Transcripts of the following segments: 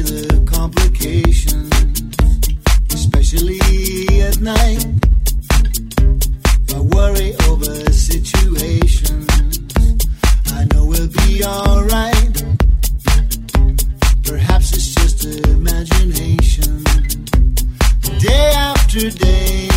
the complications, especially at night. I worry over situations. I know we'll be alright. Perhaps it's just imagination. Day after day.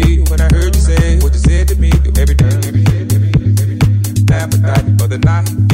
when I heard you say what you said to me. For the night.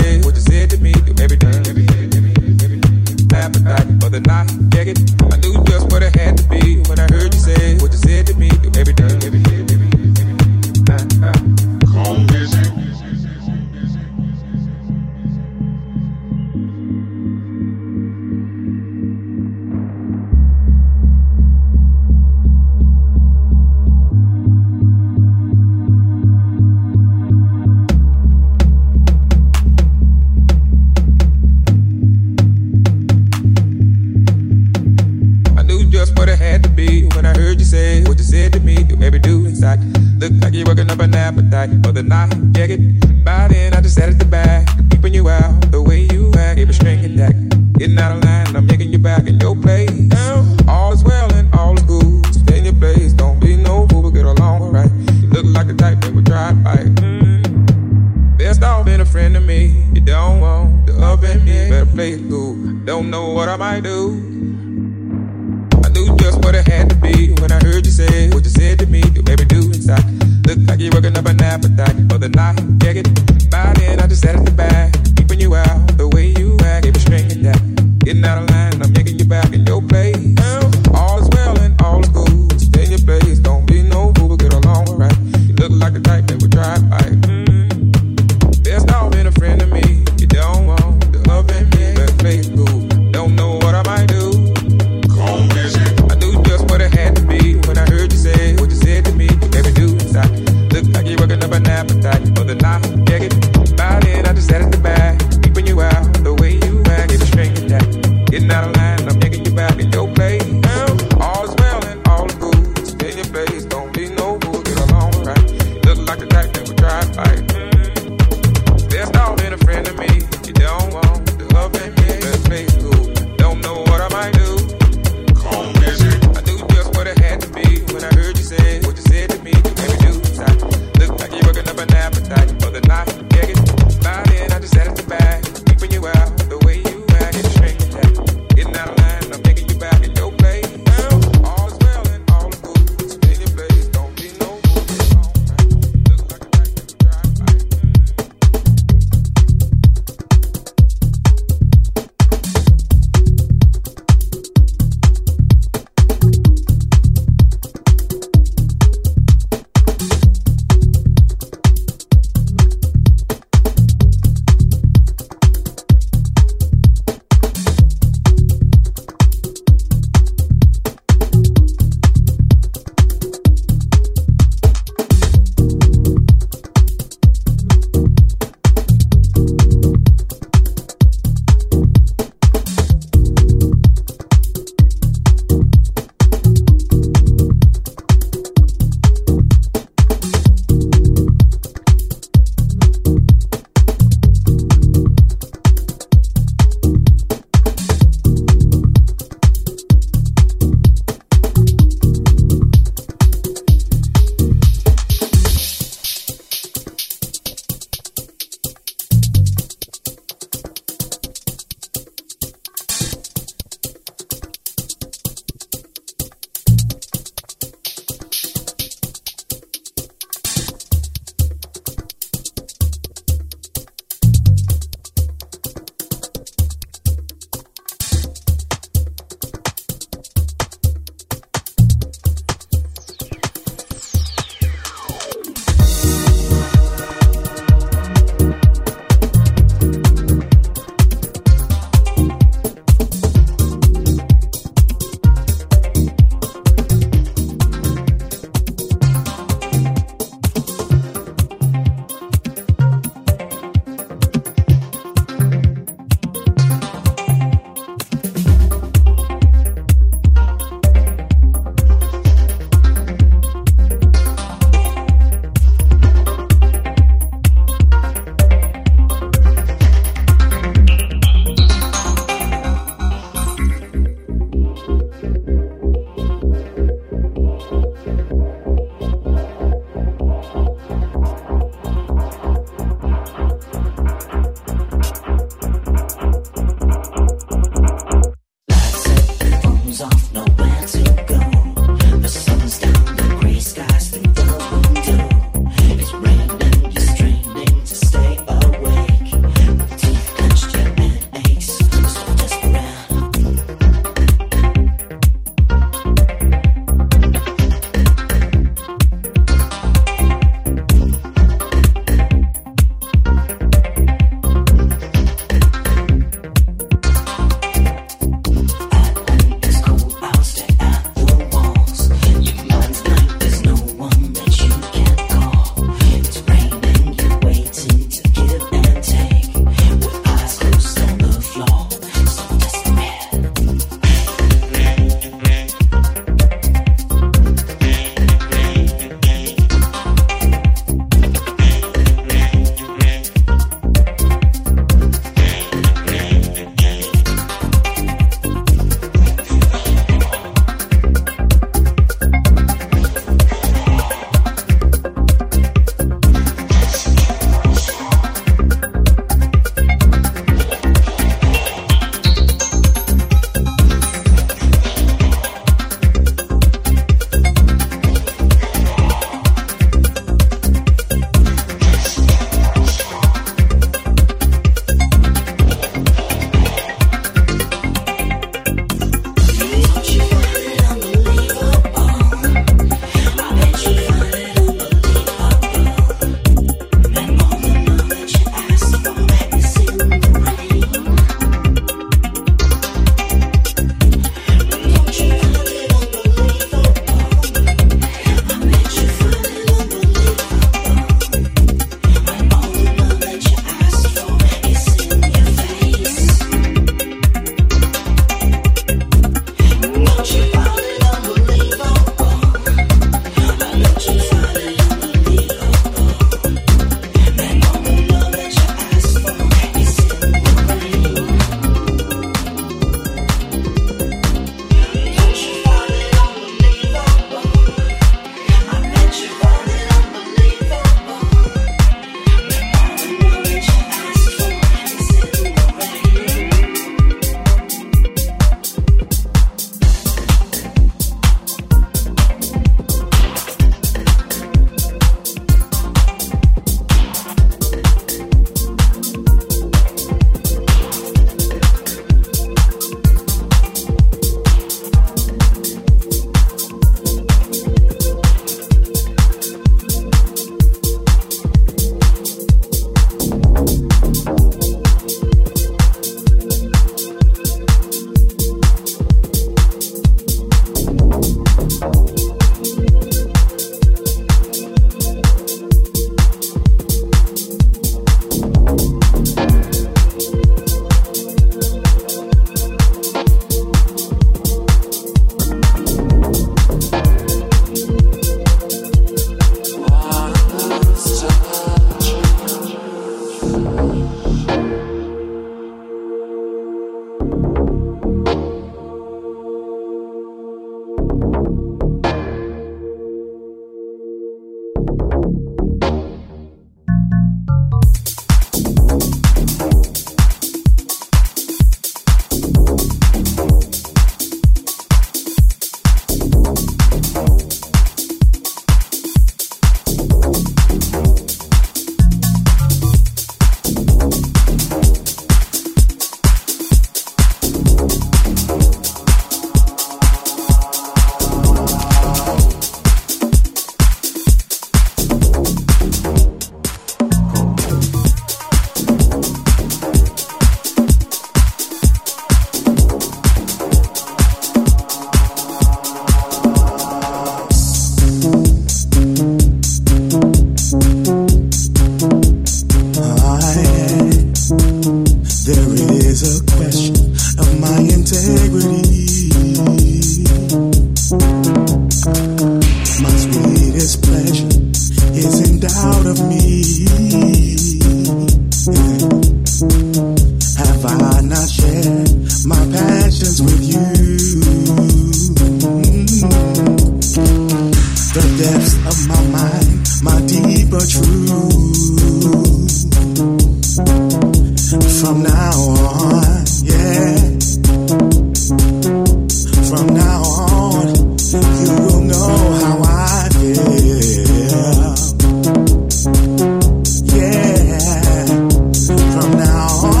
Oh.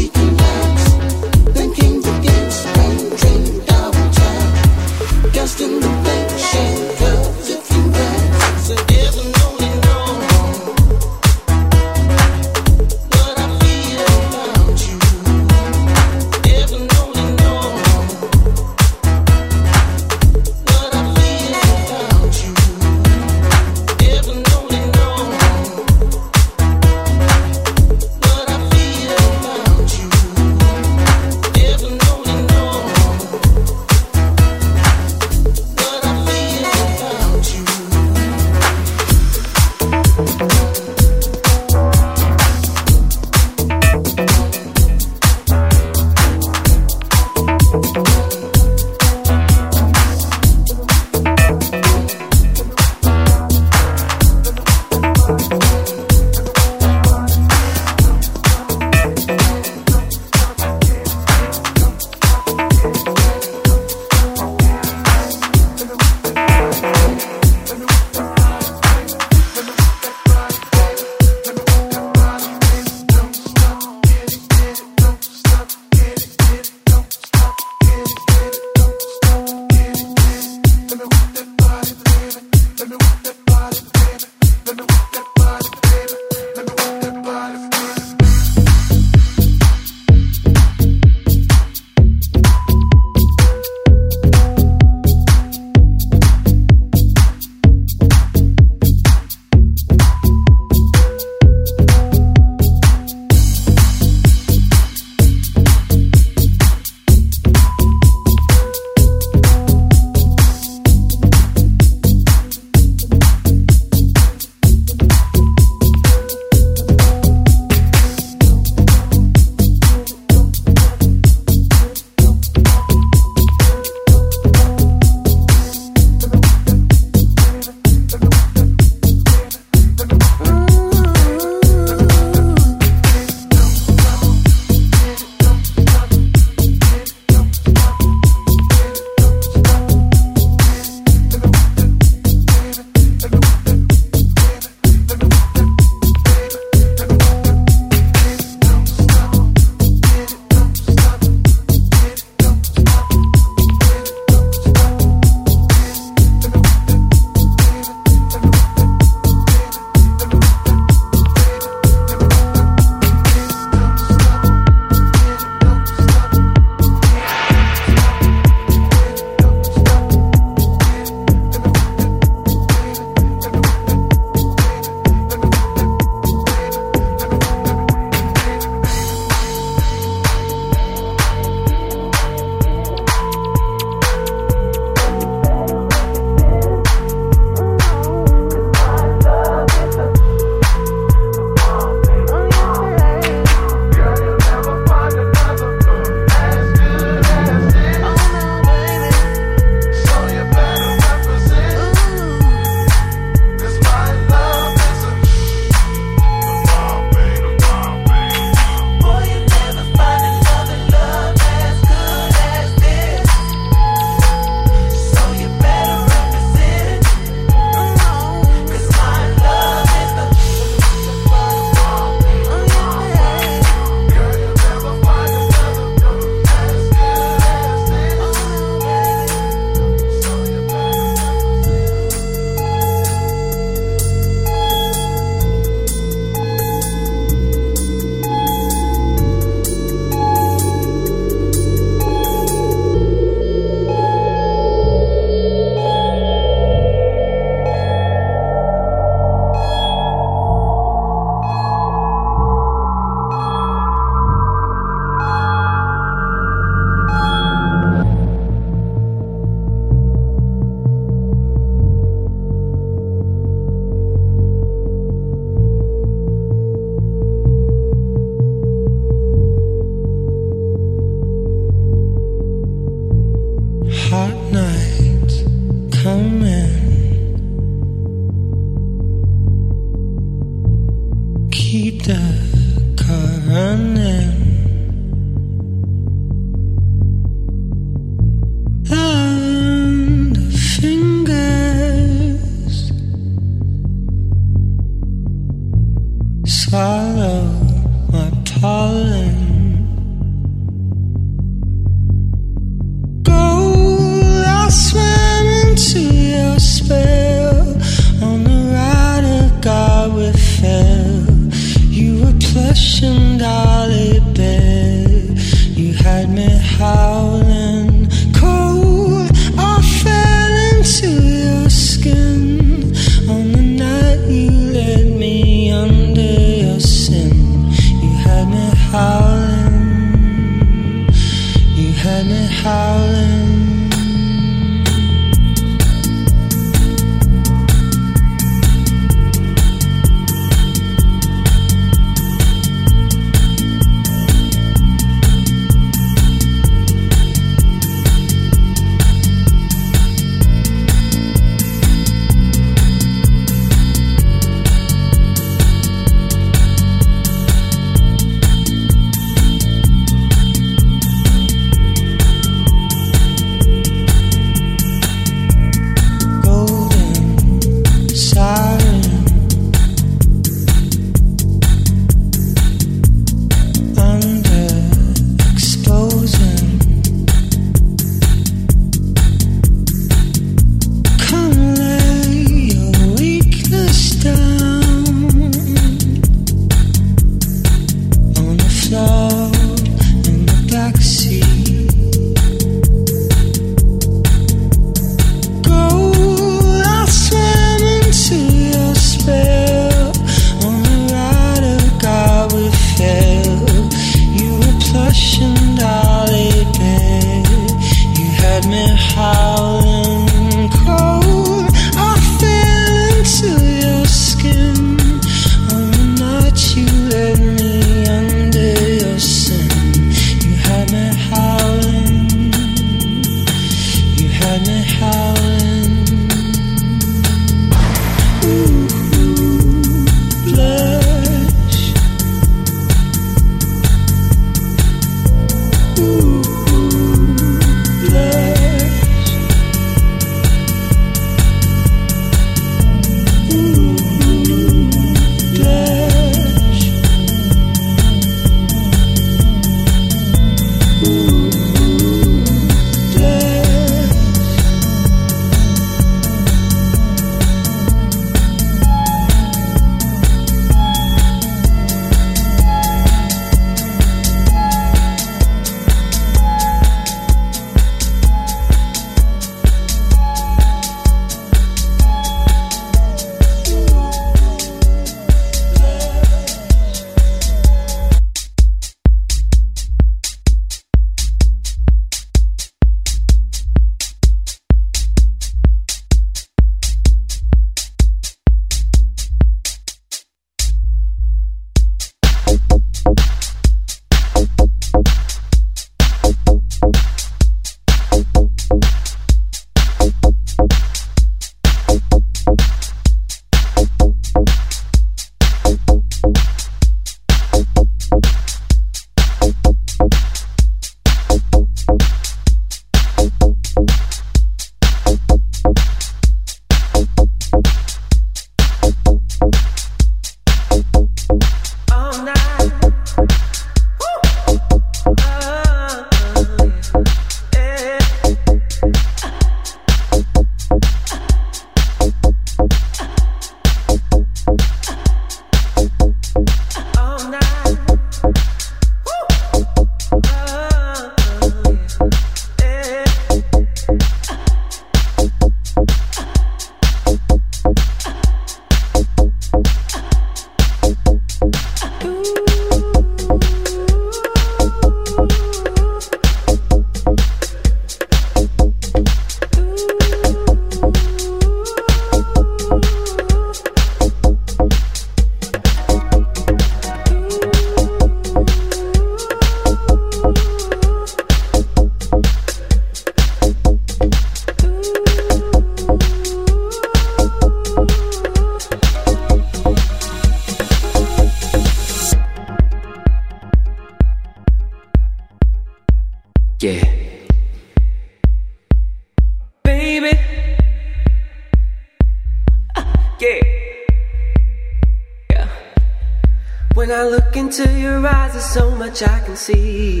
Into your eyes, there's so much I can see.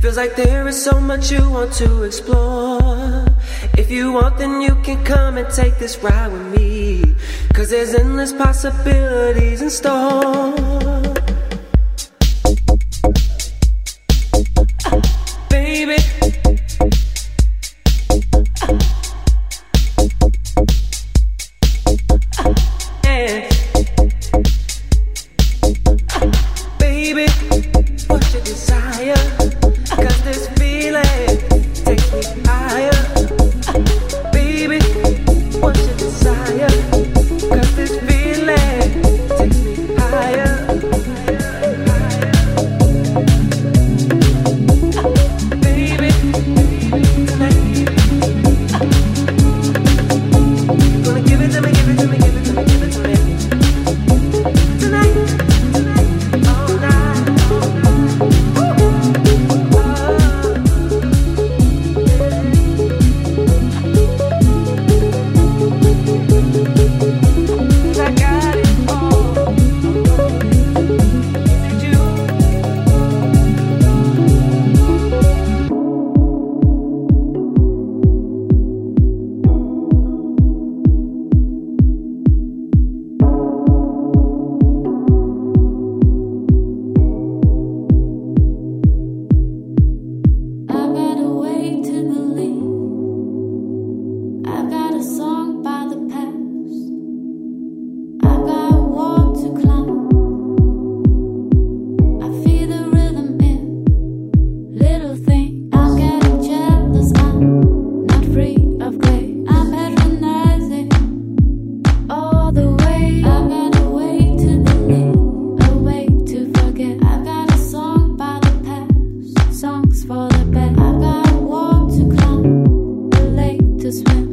Feels like there is so much you want to explore. If you want, then you can come and take this ride with me. Cause there's endless possibilities in store. this swim.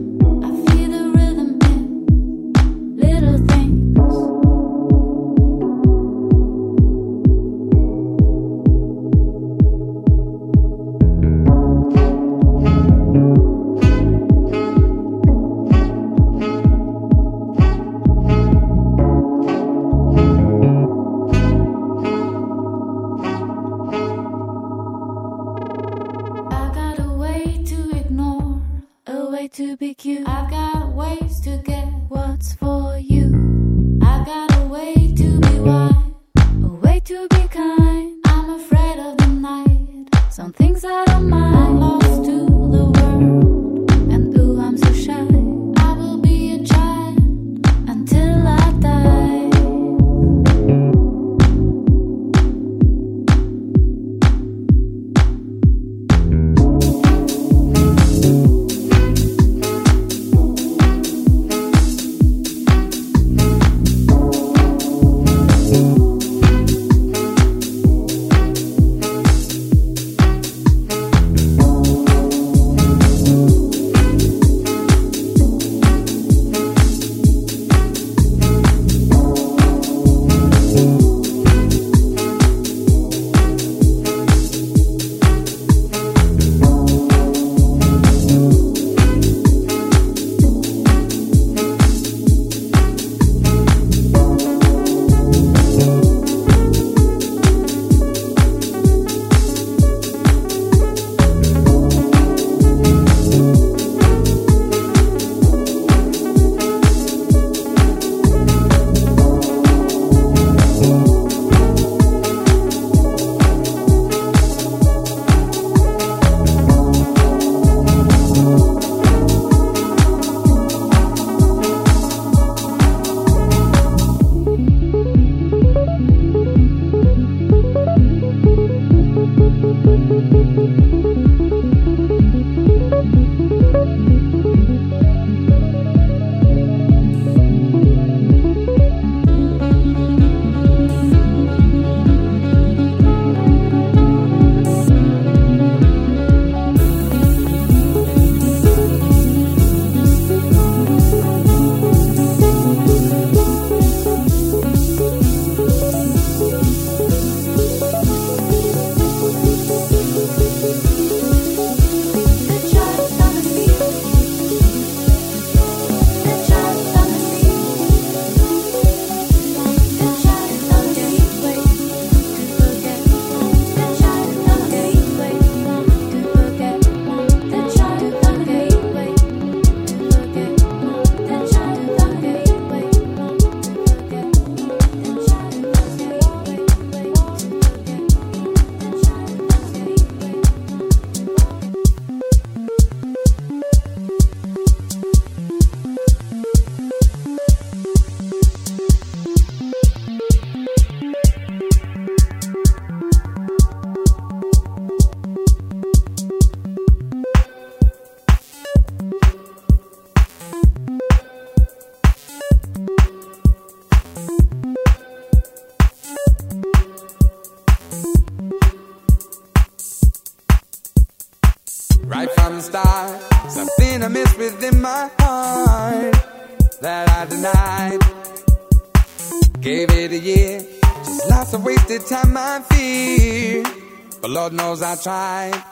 Lord knows I tried.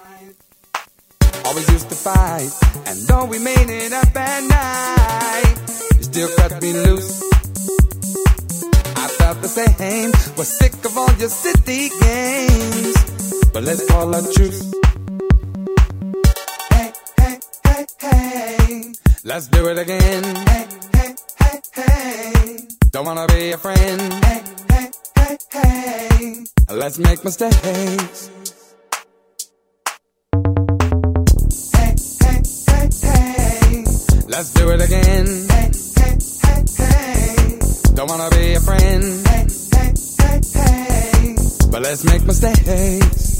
Always used to fight, and though we made it up at night, you still cut me loose. I felt the same, was sick of all your city games. But let's call a truce. Hey, hey, hey, hey, let's do it again. Hey, hey, hey, hey, don't wanna be a friend. Hey, hey, hey, hey, let's make mistakes. Let's do it again. Hey, hey, hey, hey. Don't wanna be a friend. Hey, hey, hey, hey. But let's make mistakes.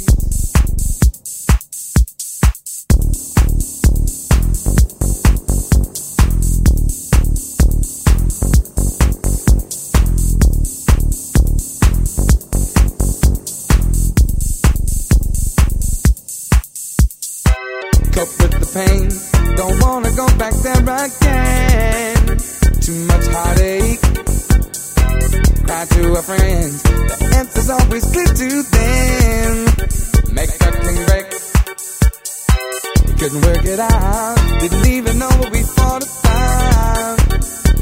Pain don't wanna go back there again. Too much heartache. Cry to a friend. The answer's always clear to them. Make a clean break. Couldn't work it out. Didn't even know what we fought about.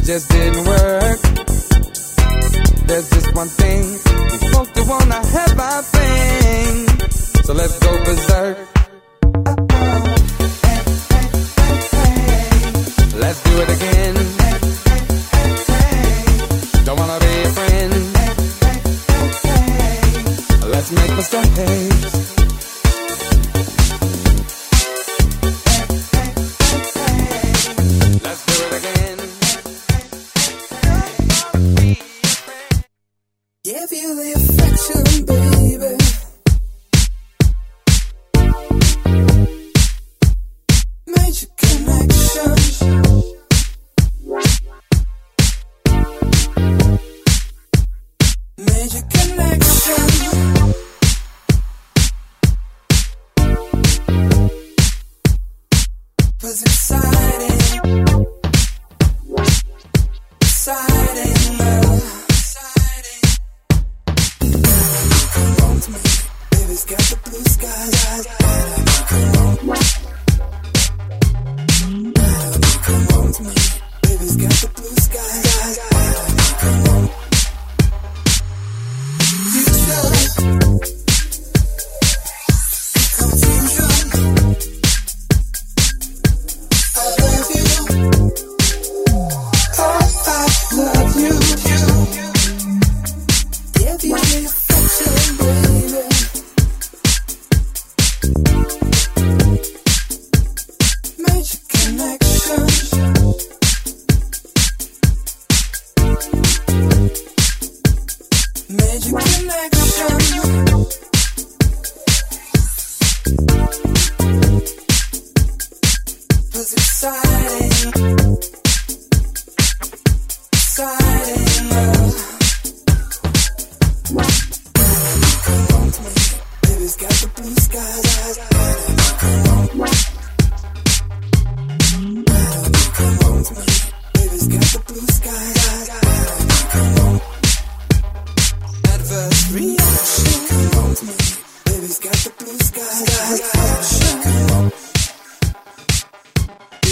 Just didn't work. There's just one thing. We both don't wanna have our thing. So let's go berserk. Let's do it again. Don't wanna be. Let's make mistakes.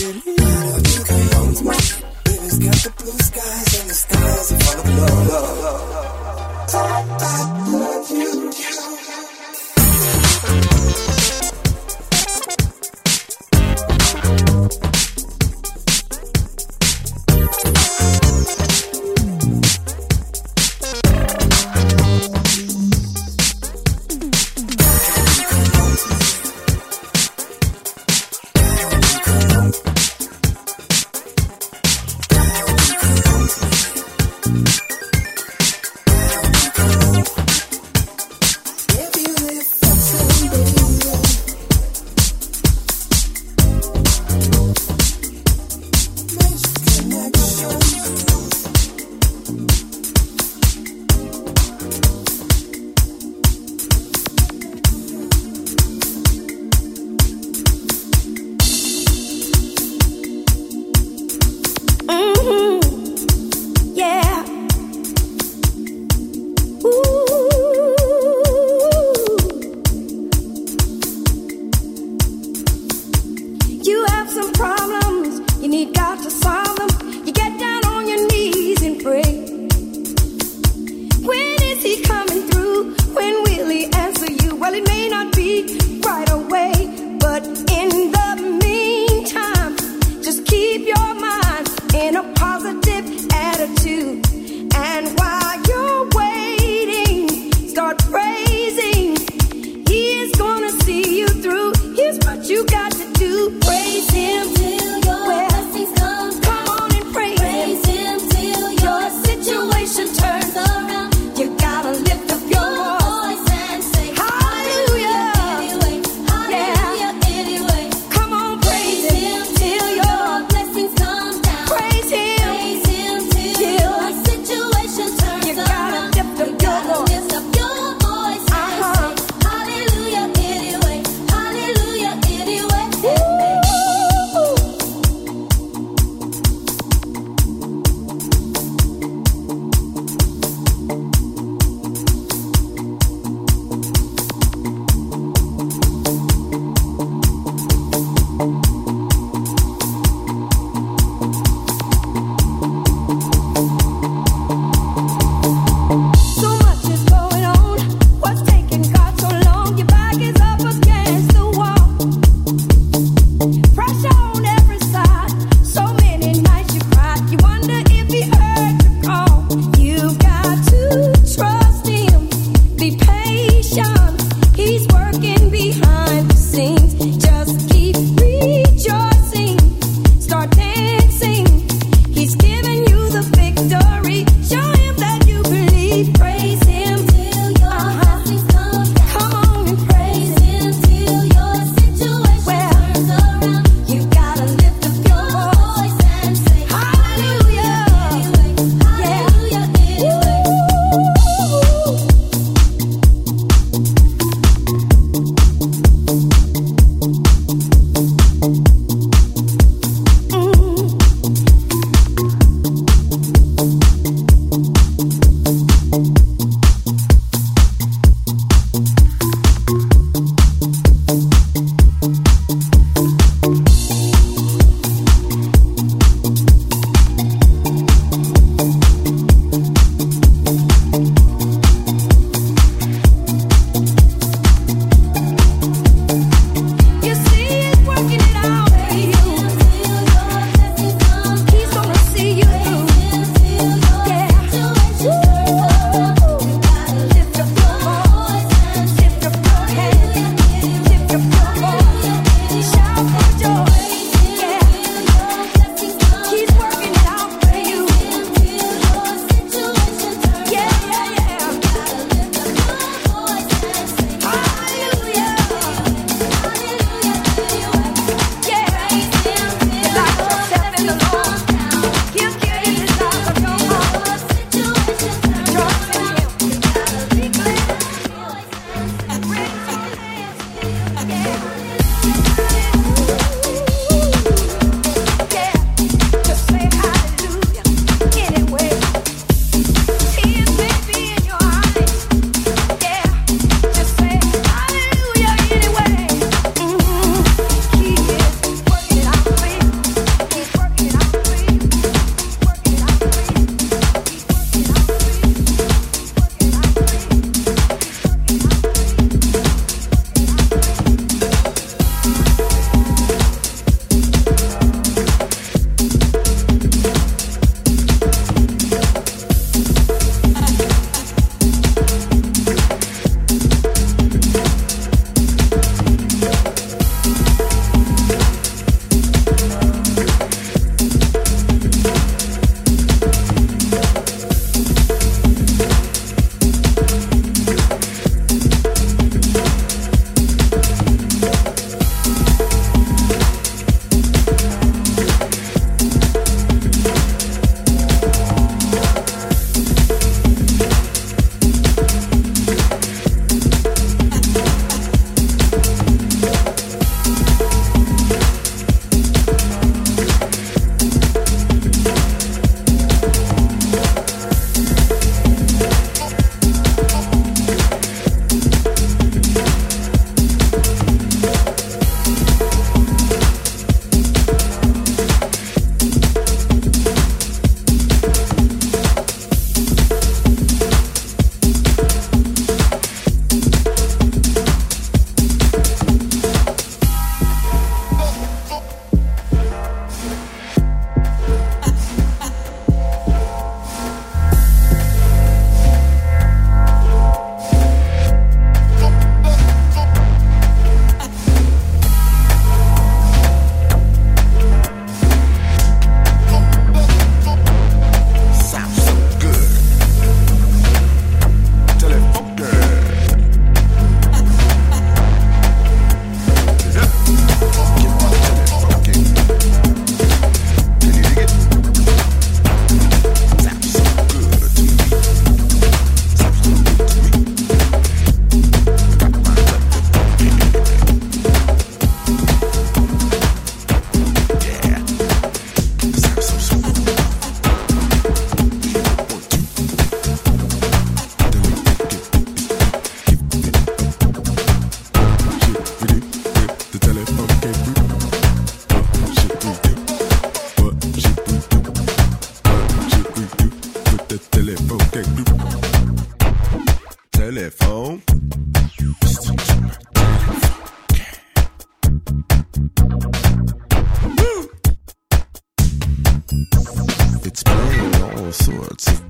Come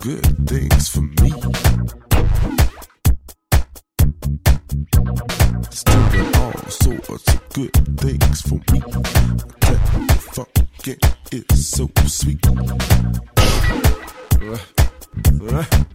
good things for me. Still it all sorts of good things for me. That fucking is so sweet. Uh, uh.